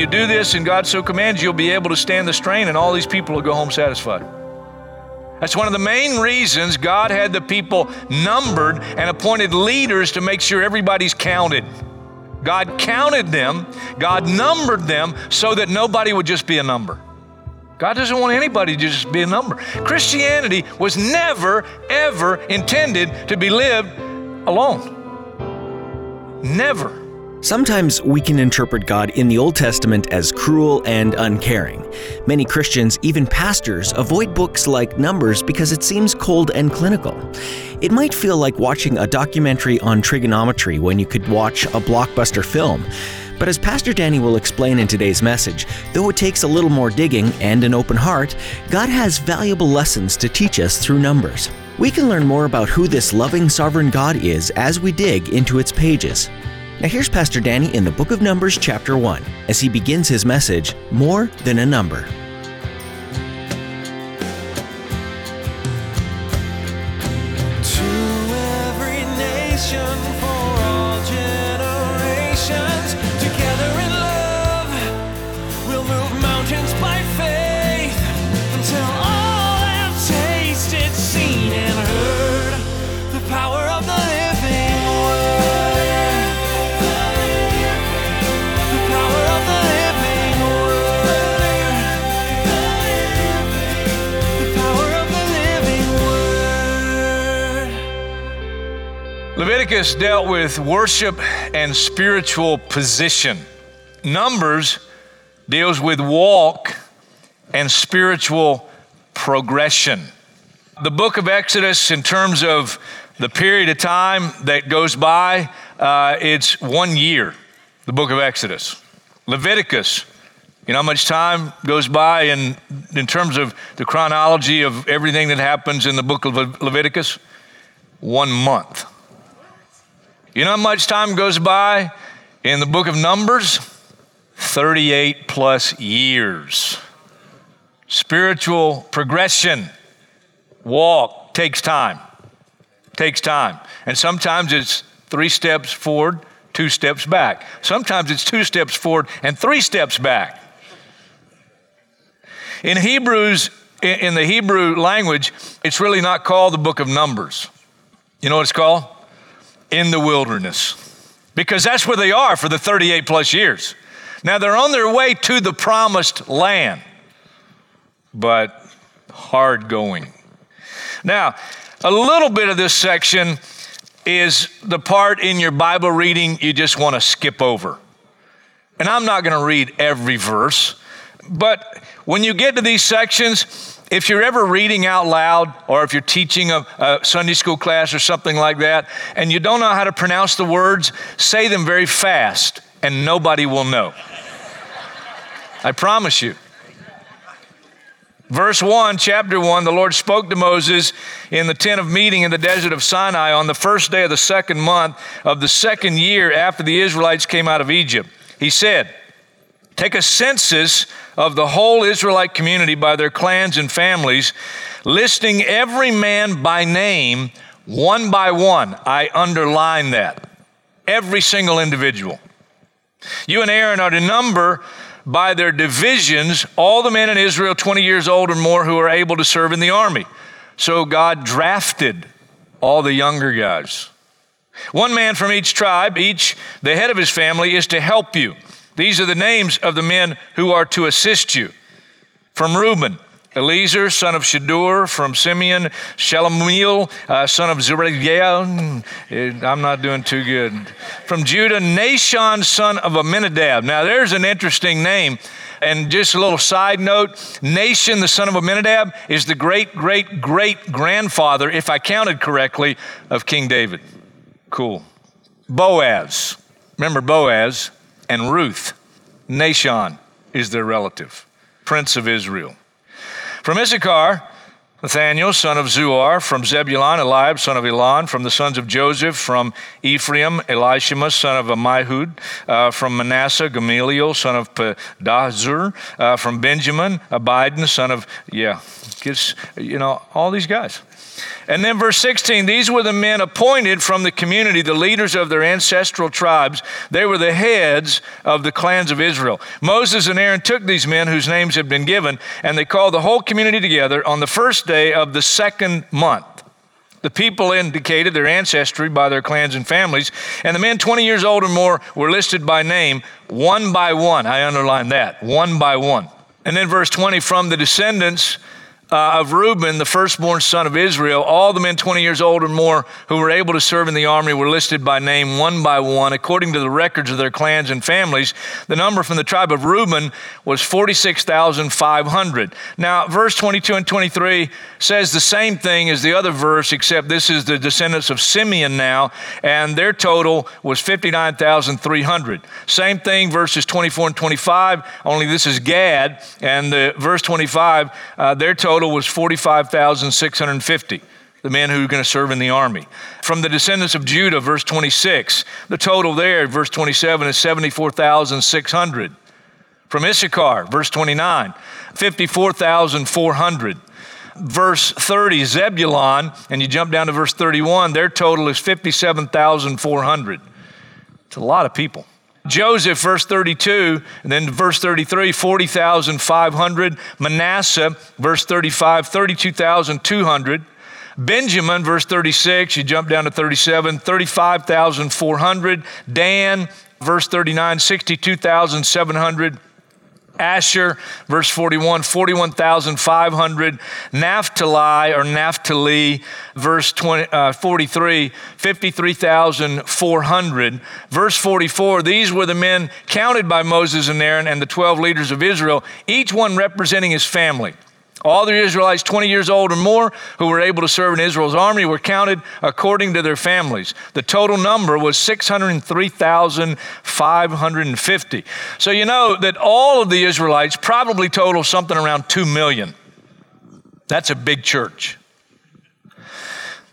You do this and God so commands, you'll be able to stand the strain, and all these people will go home satisfied. That's one of the main reasons God had the people numbered and appointed leaders to make sure everybody's counted. God counted them, God numbered them so that nobody would just be a number. God doesn't want anybody to just be a number. Christianity was never, ever intended to be lived alone. Never. Sometimes we can interpret God in the Old Testament as cruel and uncaring. Many Christians, even pastors, avoid books like Numbers because it seems cold and clinical. It might feel like watching a documentary on trigonometry when you could watch a blockbuster film. But as Pastor Danny will explain in today's message, though it takes a little more digging and an open heart, God has valuable lessons to teach us through Numbers. We can learn more about who this loving sovereign God is as we dig into its pages. Now, here's Pastor Danny in the book of Numbers, chapter 1, as he begins his message More Than a Number. Leviticus dealt with worship and spiritual position. Numbers deals with walk and spiritual progression. The book of Exodus, in terms of the period of time that goes by, uh, it's one year, the book of Exodus. Leviticus, you know how much time goes by in, in terms of the chronology of everything that happens in the book of Leviticus? One month. You know how much time goes by in the book of Numbers? 38 plus years. Spiritual progression, walk takes time. Takes time. And sometimes it's three steps forward, two steps back. Sometimes it's two steps forward and three steps back. In Hebrews, in the Hebrew language, it's really not called the book of Numbers. You know what it's called? In the wilderness. Because that's where they are for the 38 plus years. Now they're on their way to the promised land, but hard going. Now, a little bit of this section is the part in your Bible reading you just want to skip over. And I'm not going to read every verse, but when you get to these sections, if you're ever reading out loud or if you're teaching a, a, Sunday school class or something like that and you don't know how to pronounce the words, say them very fast and nobody will know. I promise you. Verse 1, chapter 1, the Lord spoke to Moses in the tent of meeting in the desert of Sinai on the first day of the second month of the second year after the Israelites came out of Egypt. He said, Take a census of the whole Israelite community by their clans and families, listing every man by name, one by one. I underline that. Every single individual. You and Aaron are to number by their divisions all the men in Israel 20 years old or more who are able to serve in the army. So God drafted all the younger guys. One man from each tribe, each the head of his family, is to help you. These are the names of the men who are to assist you. From Reuben, Eliezer, son of Shadur, from Simeon, Shelemiel, uh, son of Zuriel. I'm not doing too good. From Judah, Nashon, son of Aminadab. Now, there's an interesting name. And just a little side note Nahshon, the son of Aminadab, is the great, great, great grandfather, if I counted correctly, of King David. Cool. Boaz. Remember Boaz and Ruth. Nashon is their relative. prince of Israel. From Issachar, Nathaniel, son of Zuar, from Zebulun, Eliab, son of Elon, from the sons of Joseph, from Ephraim, Elishama, son of Amihud, uh, from Manasseh, Gamaliel, son of Pedahzur, uh, from Benjamin, Abidan, son of, yeah, gets, you know, all these guys. And then verse 16, these were the men appointed from the community, the leaders of their ancestral tribes. They were the heads of the clans of Israel. Moses and Aaron took these men whose names had been given, and they called the whole community together on the first day of the second month. The people indicated their ancestry by their clans and families, and the men 20 years old or more were listed by name, one by one. I underline that, one by one. And then verse 20, from the descendants uh, of Reuben, the firstborn son of Israel, all the men 20 years old or more who were able to serve in the army were listed by name one by one according to the records of their clans and families. The number from the tribe of Reuben was 46,500. Now, verse 22 and 23 says the same thing as the other verse, except this is the descendants of Simeon now, and their total was 59,300. Same thing, verses 24 and 25, only this is Gad, and the verse 25, uh, their total total was 45,650 the men who are going to serve in the army. From the descendants of Judah, verse 26, the total there, verse 27, is 74,600. From Issachar, verse 29, 54,400. Verse 30, Zebulon, and you jump down to verse 31, their total is 57,400. It's a lot of people. Joseph, verse 32, and then verse 33, 40,500. Manasseh, verse 35, 32,200. Benjamin, verse 36, you jump down to 37, 35,400. Dan, verse 39, 62,700. Asher, verse 41, 41,500. Naphtali or Naphtali, verse 20, uh, 43, 53,400. Verse 44, these were the men counted by Moses and Aaron and the 12 leaders of Israel, each one representing his family. All the Israelites 20 years old or more who were able to serve in Israel's army were counted according to their families. The total number was 603,550. So you know that all of the Israelites probably total something around 2 million. That's a big church.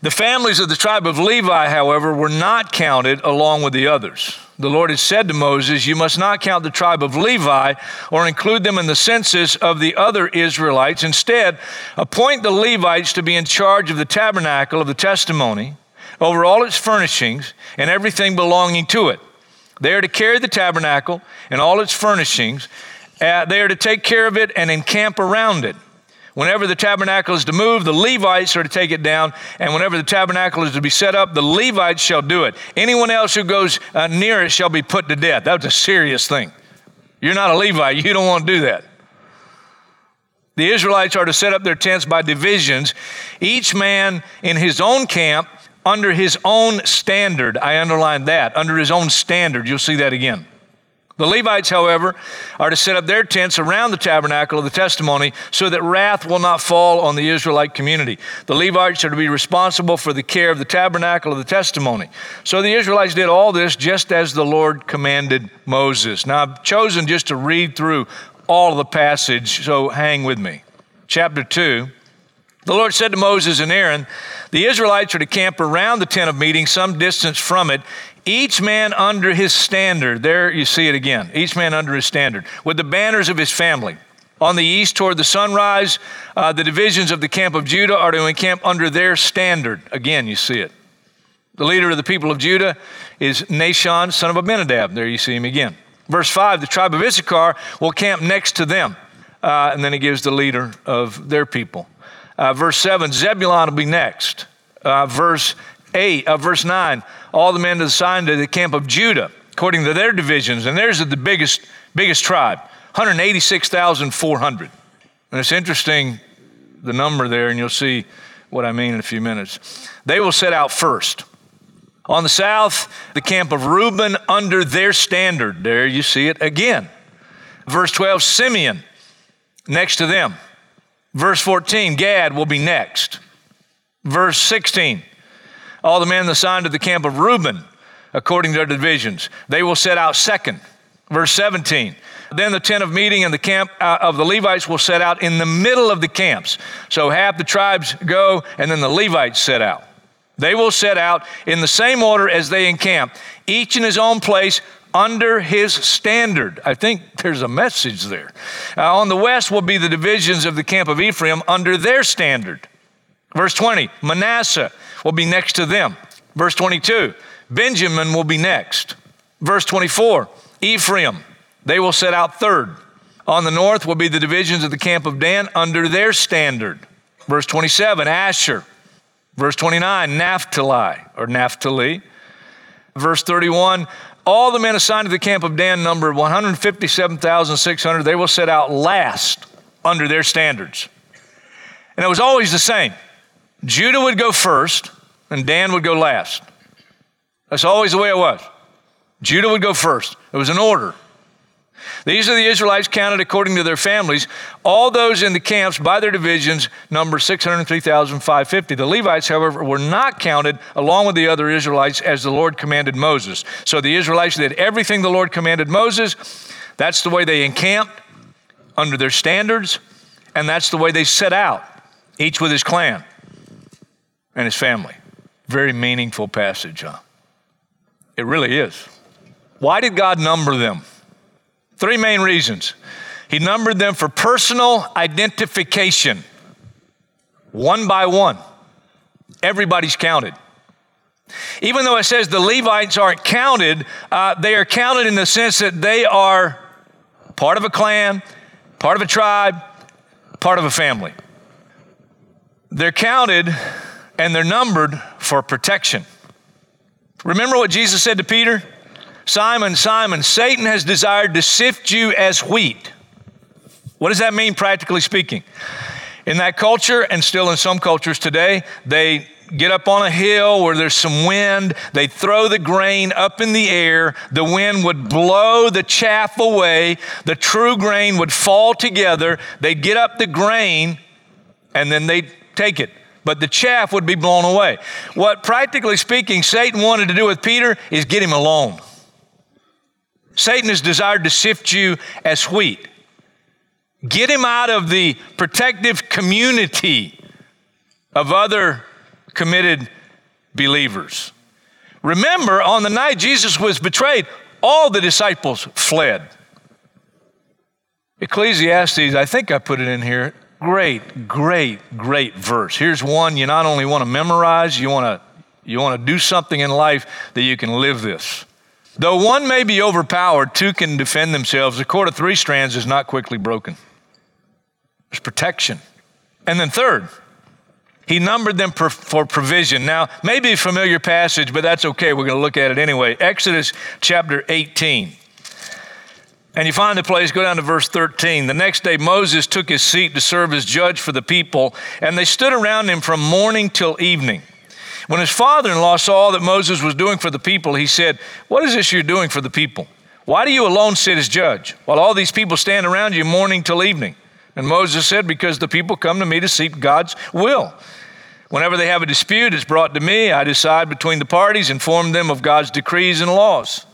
The families of the tribe of Levi, however, were not counted along with the others. The Lord had said to Moses, You must not count the tribe of Levi or include them in the census of the other Israelites. Instead, appoint the Levites to be in charge of the tabernacle of the testimony, over all its furnishings, and everything belonging to it. They are to carry the tabernacle and all its furnishings. Uh, they are to take care of it and encamp around it. Whenever the tabernacle is to move, the Levites are to take it down. And whenever the tabernacle is to be set up, the Levites shall do it. Anyone else who goes uh, near it shall be put to death. That's a serious thing. You're not a Levite, you don't want to do that. The Israelites are to set up their tents by divisions, each man in his own camp under his own standard. I underline that, under his own standard. You'll see that again. The Levites, however, are to set up their tents around the tabernacle of the testimony so that wrath will not fall on the Israelite community. The Levites are to be responsible for the care of the tabernacle of the testimony. So the Israelites did all this just as the Lord commanded Moses. Now, I've chosen just to read through all of the passage, so hang with me. Chapter 2. The Lord said to Moses and Aaron, The Israelites are to camp around the tent of meeting some distance from it each man under his standard. There you see it again. Each man under his standard, with the banners of his family. On the east toward the sunrise, uh, the divisions of the camp of Judah are to encamp under their standard. Again, you see it. The leader of the people of Judah is Nahshon, son of Abinadab. There you see him again. Verse 5 the tribe of Issachar will camp next to them. Uh, and then he gives the leader of their people. Uh, verse 7 Zebulon will be next. Uh, verse 8, uh, verse 9 all the men assigned to the camp of Judah, according to their divisions, and theirs is the biggest, biggest tribe, 186,400. And it's interesting, the number there, and you'll see what I mean in a few minutes. They will set out first. On the south, the camp of Reuben under their standard. There you see it again. Verse 12, Simeon next to them. Verse 14, Gad will be next. Verse 16, all the men assigned to the camp of Reuben, according to their divisions. They will set out second. Verse 17. Then the tent of meeting and the camp uh, of the Levites will set out in the middle of the camps. So half the tribes go, and then the Levites set out. They will set out in the same order as they encamp, each in his own place under his standard. I think there's a message there. Uh, on the west will be the divisions of the camp of Ephraim under their standard. Verse 20, Manasseh will be next to them. Verse 22, Benjamin will be next. Verse 24, Ephraim, they will set out third. On the north will be the divisions of the camp of Dan under their standard. Verse 27, Asher. Verse 29, Naphtali or Naphtali. Verse 31, all the men assigned to the camp of Dan number 157,600. They will set out last under their standards. And it was always the same. Judah would go first, and Dan would go last. That's always the way it was. Judah would go first. It was an order. These are the Israelites counted according to their families. All those in the camps by their divisions number 603,550. The Levites, however, were not counted along with the other Israelites as the Lord commanded Moses. So the Israelites did everything the Lord commanded Moses. That's the way they encamped under their standards, and that's the way they set out, each with his clan and his family. Very meaningful passage, huh? It really is. Why did God number them? Three main reasons. He numbered them for personal identification, one by one. Everybody's counted. Even though it says the Levites aren't counted, uh, they are counted in the sense that they are part of a clan, part of a tribe, part of a family. They're counted and they're numbered for protection. Remember what Jesus said to Peter? Simon, Simon, Satan has desired to sift you as wheat. What does that mean, practically speaking? In that culture, and still in some cultures today, they get up on a hill where there's some wind. They throw the grain up in the air. The wind would blow the chaff away. The true grain would fall together. They'd get up the grain and then they'd take it. But the chaff would be blown away. What, practically speaking, Satan wanted to do with Peter is get him alone. Satan has desired to sift you as wheat. Get him out of the protective community of other committed believers. Remember, on the night Jesus was betrayed, all the disciples fled. Ecclesiastes, I think I put it in here. Great, great, great verse. Here's one you not only want to memorize, you want to you want to do something in life that you can live this. Though one may be overpowered, two can defend themselves. The cord of three strands is not quickly broken. There's protection. And then, third, he numbered them for, for provision. Now, maybe a familiar passage, but that's okay. We're going to look at it anyway. Exodus chapter 18. And you find the place, go down to verse 13. The next day, Moses took his seat to serve as judge for the people, and they stood around him from morning till evening. When his father in law saw that Moses was doing for the people, he said, What is this you're doing for the people? Why do you alone sit as judge while all these people stand around you morning till evening? And Moses said, Because the people come to me to seek God's will. Whenever they have a dispute, it's brought to me. I decide between the parties, inform them of God's decrees and laws.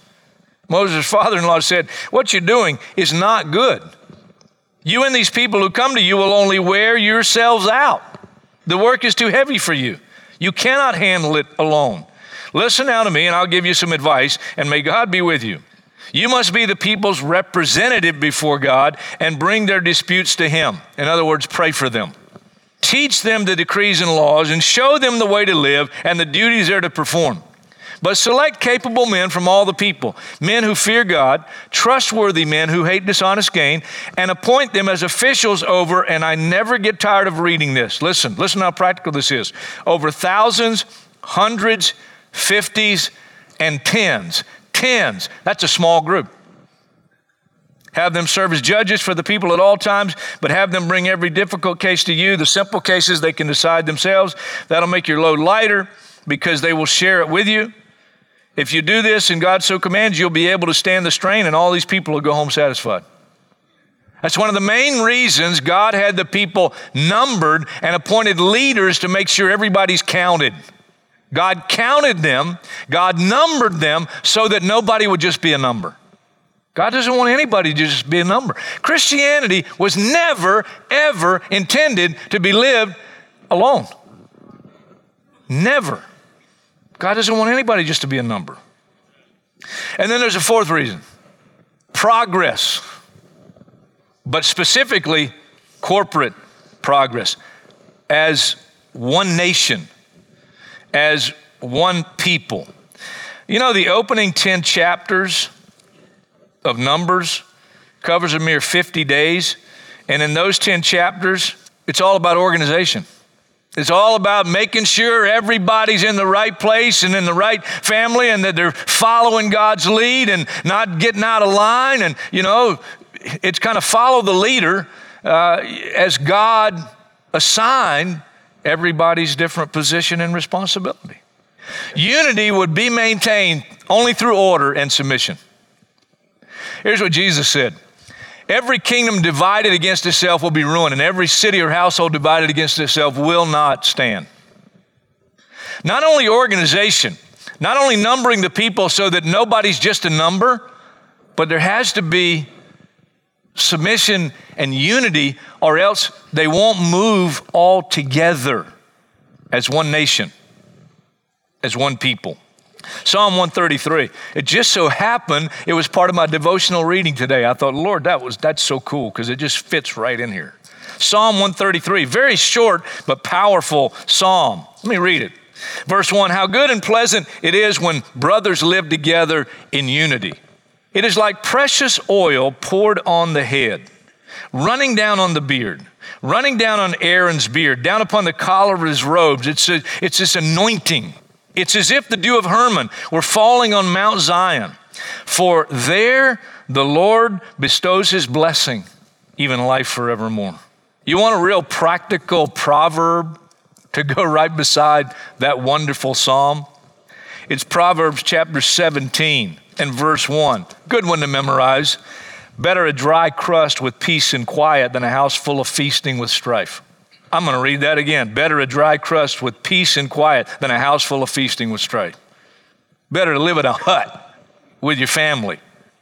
Moses' father in law said, What you're doing is not good. You and these people who come to you will only wear yourselves out. The work is too heavy for you. You cannot handle it alone. Listen now to me, and I'll give you some advice, and may God be with you. You must be the people's representative before God and bring their disputes to Him. In other words, pray for them. Teach them the decrees and laws and show them the way to live and the duties they're to perform. But select capable men from all the people, men who fear God, trustworthy men who hate dishonest gain, and appoint them as officials over, and I never get tired of reading this. Listen, listen how practical this is. Over thousands, hundreds, fifties, and tens. Tens. That's a small group. Have them serve as judges for the people at all times, but have them bring every difficult case to you. The simple cases they can decide themselves. That'll make your load lighter because they will share it with you. If you do this and God so commands, you'll be able to stand the strain, and all these people will go home satisfied. That's one of the main reasons God had the people numbered and appointed leaders to make sure everybody's counted. God counted them, God numbered them so that nobody would just be a number. God doesn't want anybody to just be a number. Christianity was never, ever intended to be lived alone. Never. God doesn't want anybody just to be a number. And then there's a fourth reason progress, but specifically corporate progress as one nation, as one people. You know, the opening 10 chapters of Numbers covers a mere 50 days. And in those 10 chapters, it's all about organization. It's all about making sure everybody's in the right place and in the right family and that they're following God's lead and not getting out of line. And, you know, it's kind of follow the leader uh, as God assigned everybody's different position and responsibility. Unity would be maintained only through order and submission. Here's what Jesus said Every kingdom divided against itself will be ruined, and every city or household divided against itself will not stand. Not only organization, not only numbering the people so that nobody's just a number, but there has to be submission and unity, or else they won't move all together as one nation, as one people. Psalm 133. It just so happened it was part of my devotional reading today. I thought, Lord, that was that's so cool because it just fits right in here. Psalm 133, very short but powerful psalm. Let me read it. Verse 1 How good and pleasant it is when brothers live together in unity. It is like precious oil poured on the head, running down on the beard, running down on Aaron's beard, down upon the collar of his robes. It's, a, it's this anointing. It's as if the dew of Hermon were falling on Mount Zion. For there the Lord bestows his blessing, even life forevermore. You want a real practical proverb to go right beside that wonderful psalm? It's Proverbs chapter 17 and verse 1. Good one to memorize. Better a dry crust with peace and quiet than a house full of feasting with strife. I'm going to read that again. Better a dry crust with peace and quiet than a house full of feasting with strife. Better to live in a hut with your family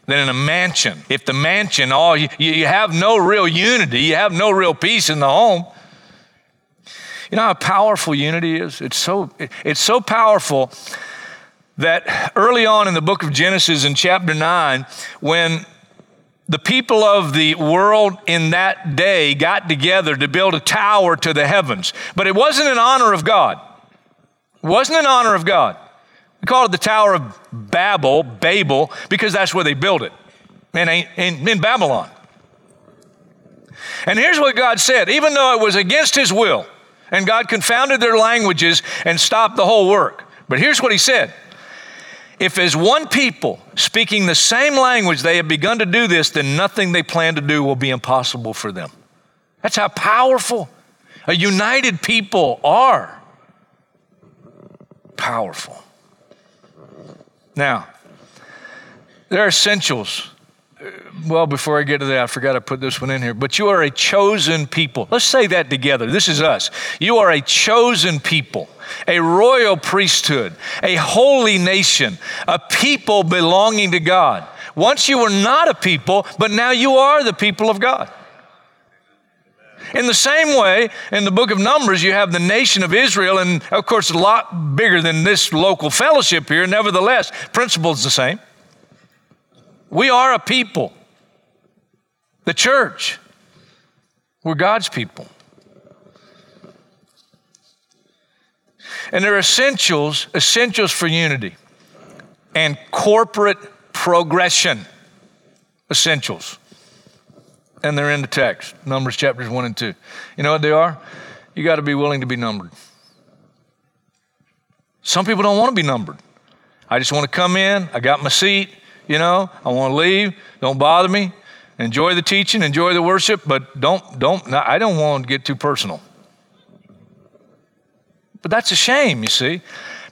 than in a mansion. If the mansion, all you, you have no real unity, you have no real peace in the home. You know how powerful unity is? It's so, it's so powerful that early on in the book of Genesis in chapter 9, when the people of the world in that day got together to build a tower to the heavens. But it wasn't in honor of God. It wasn't in honor of God. We call it the Tower of Babel, Babel, because that's where they built it, in, in, in Babylon. And here's what God said even though it was against his will, and God confounded their languages and stopped the whole work. But here's what he said if, as one people, speaking the same language, they have begun to do this, then nothing they plan to do will be impossible for them. That's how powerful a united people are. Powerful. Now, there are essentials. Well, before I get to that, I forgot to put this one in here. But you are a chosen people. Let's say that together. This is us. You are a chosen people a royal priesthood, a holy nation, a people belonging to God. Once you were not a people, but now you are the people of God. In the same way, in the book of Numbers, you have the nation of Israel, and of course, a lot bigger than this local fellowship here. Nevertheless, principle is the same. We are a people, the church. We're God's people. And there are essentials, essentials for unity and corporate progression. Essentials. And they're in the text, Numbers chapters 1 and 2. You know what they are? You got to be willing to be numbered. Some people don't want to be numbered. I just want to come in, I got my seat, you know, I want to leave, don't bother me. Enjoy the teaching, enjoy the worship, but don't don't I don't want to get too personal. But that's a shame, you see,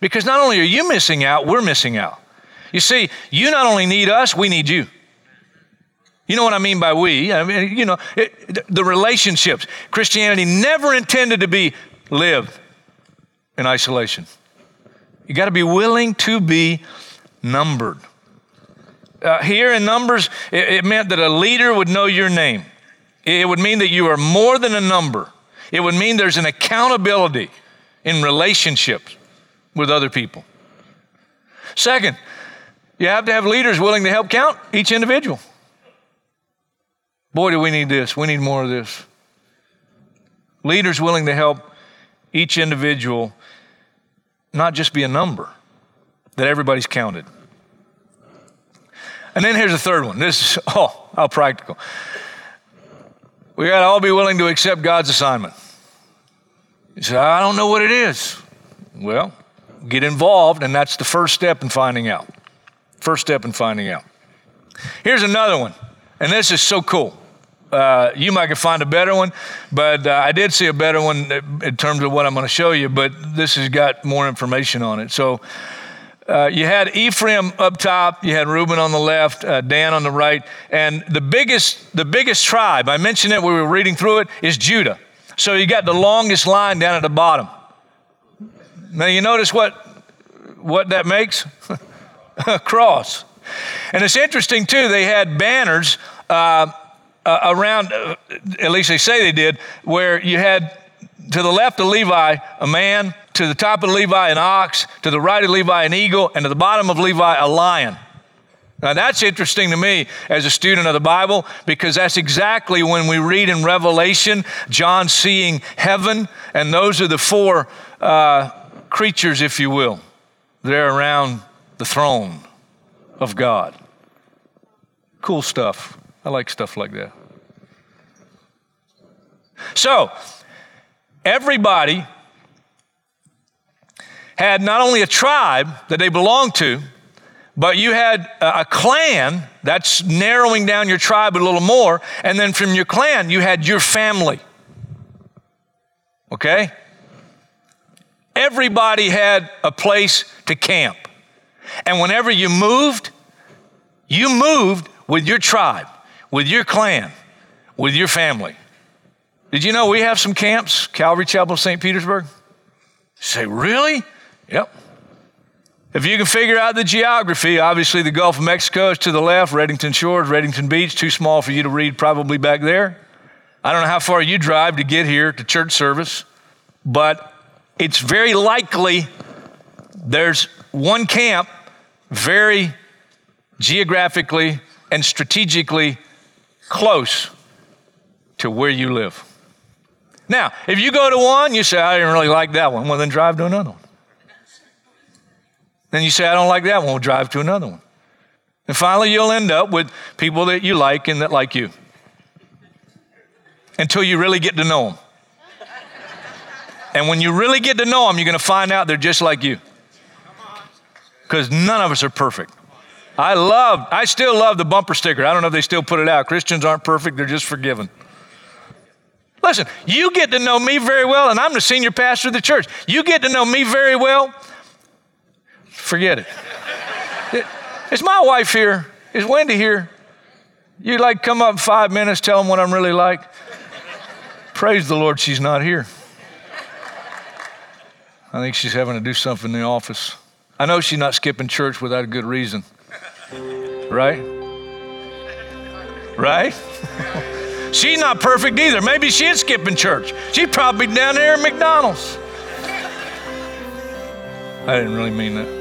because not only are you missing out, we're missing out. You see, you not only need us, we need you. You know what I mean by we? I mean, you know, it, the relationships. Christianity never intended to be lived in isolation. You got to be willing to be numbered. Uh, here in Numbers, it, it meant that a leader would know your name. It would mean that you are more than a number. It would mean there's an accountability in relationships with other people. Second, you have to have leaders willing to help count each individual. Boy, do we need this. We need more of this. Leaders willing to help each individual not just be a number, that everybody's counted. And then here's the third one. This is, oh, how practical. We got to all be willing to accept God's assignment. You say, I don't know what it is. Well, get involved, and that's the first step in finding out. First step in finding out. Here's another one, and this is so cool. Uh, you might find a better one, but uh, I did see a better one in terms of what I'm going to show you, but this has got more information on it. So uh, you had Ephraim up top, you had Reuben on the left, uh, Dan on the right, and the biggest, the biggest tribe, I mentioned it we were reading through it, is Judah. So you got the longest line down at the bottom. Now you notice what, what that makes? a cross. And it's interesting too, they had banners uh, uh, around, uh, at least they say they did, where you had to the left of Levi a man, to the top of Levi an ox, to the right of Levi an eagle, and to the bottom of Levi a lion. Now that's interesting to me as a student of the Bible because that's exactly when we read in Revelation John seeing heaven, and those are the four uh, creatures, if you will. They're around the throne of God. Cool stuff. I like stuff like that. So, everybody had not only a tribe that they belonged to, but you had a clan that's narrowing down your tribe a little more. And then from your clan, you had your family. Okay? Everybody had a place to camp. And whenever you moved, you moved with your tribe with your clan, with your family. Did you know we have some camps, Calvary Chapel, St. Petersburg? You say, really? Yep. If you can figure out the geography, obviously the Gulf of Mexico is to the left, Redington Shores, Redington Beach, too small for you to read probably back there. I don't know how far you drive to get here to church service, but it's very likely there's one camp very geographically and strategically close to where you live. Now, if you go to one, you say, I didn't really like that one. Well, then drive to another one. Then you say, I don't like that one, we'll drive to another one. And finally, you'll end up with people that you like and that like you until you really get to know them. And when you really get to know them, you're going to find out they're just like you. Because none of us are perfect. I love, I still love the bumper sticker. I don't know if they still put it out. Christians aren't perfect, they're just forgiven. Listen, you get to know me very well, and I'm the senior pastor of the church. You get to know me very well, forget it. Is my wife here? Is Wendy here? You like come up five minutes, tell them what I'm really like? Praise the Lord, she's not here. I think she's having to do something in the office. I know she's not skipping church without a good reason. Right? Right? She's not perfect either. Maybe she is skipping church. She's probably down there at McDonald's. I didn't really mean that.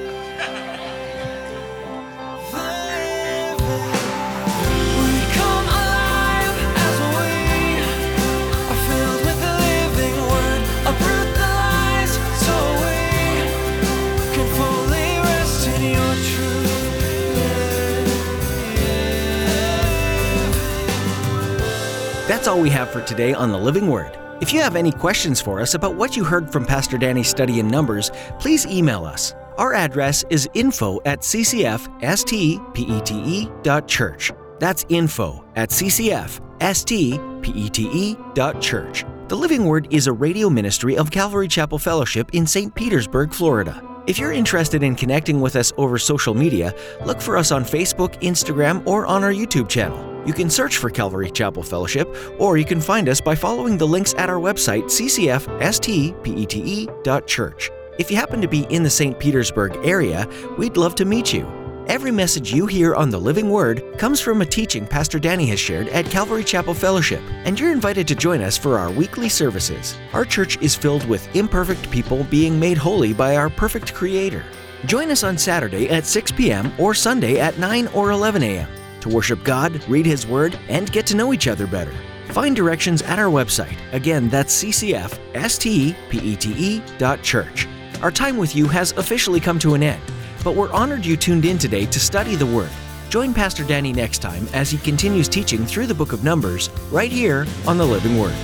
That's all we have for today on the Living Word. If you have any questions for us about what you heard from Pastor Danny's study in Numbers, please email us. Our address is info at ccfstpete.church. That's info at ccfstpete.church. The Living Word is a radio ministry of Calvary Chapel Fellowship in St. Petersburg, Florida. If you're interested in connecting with us over social media, look for us on Facebook, Instagram, or on our YouTube channel. You can search for Calvary Chapel Fellowship, or you can find us by following the links at our website, ccfstpete.church. If you happen to be in the St. Petersburg area, we'd love to meet you. Every message you hear on the Living Word comes from a teaching Pastor Danny has shared at Calvary Chapel Fellowship, and you're invited to join us for our weekly services. Our church is filled with imperfect people being made holy by our perfect Creator. Join us on Saturday at 6 p.m. or Sunday at 9 or 11 a.m. to worship God, read His Word, and get to know each other better. Find directions at our website. Again, that's ccfstpete.church. Our time with you has officially come to an end, but we're honored you tuned in today to study the Word. Join Pastor Danny next time as he continues teaching through the book of Numbers right here on the Living Word.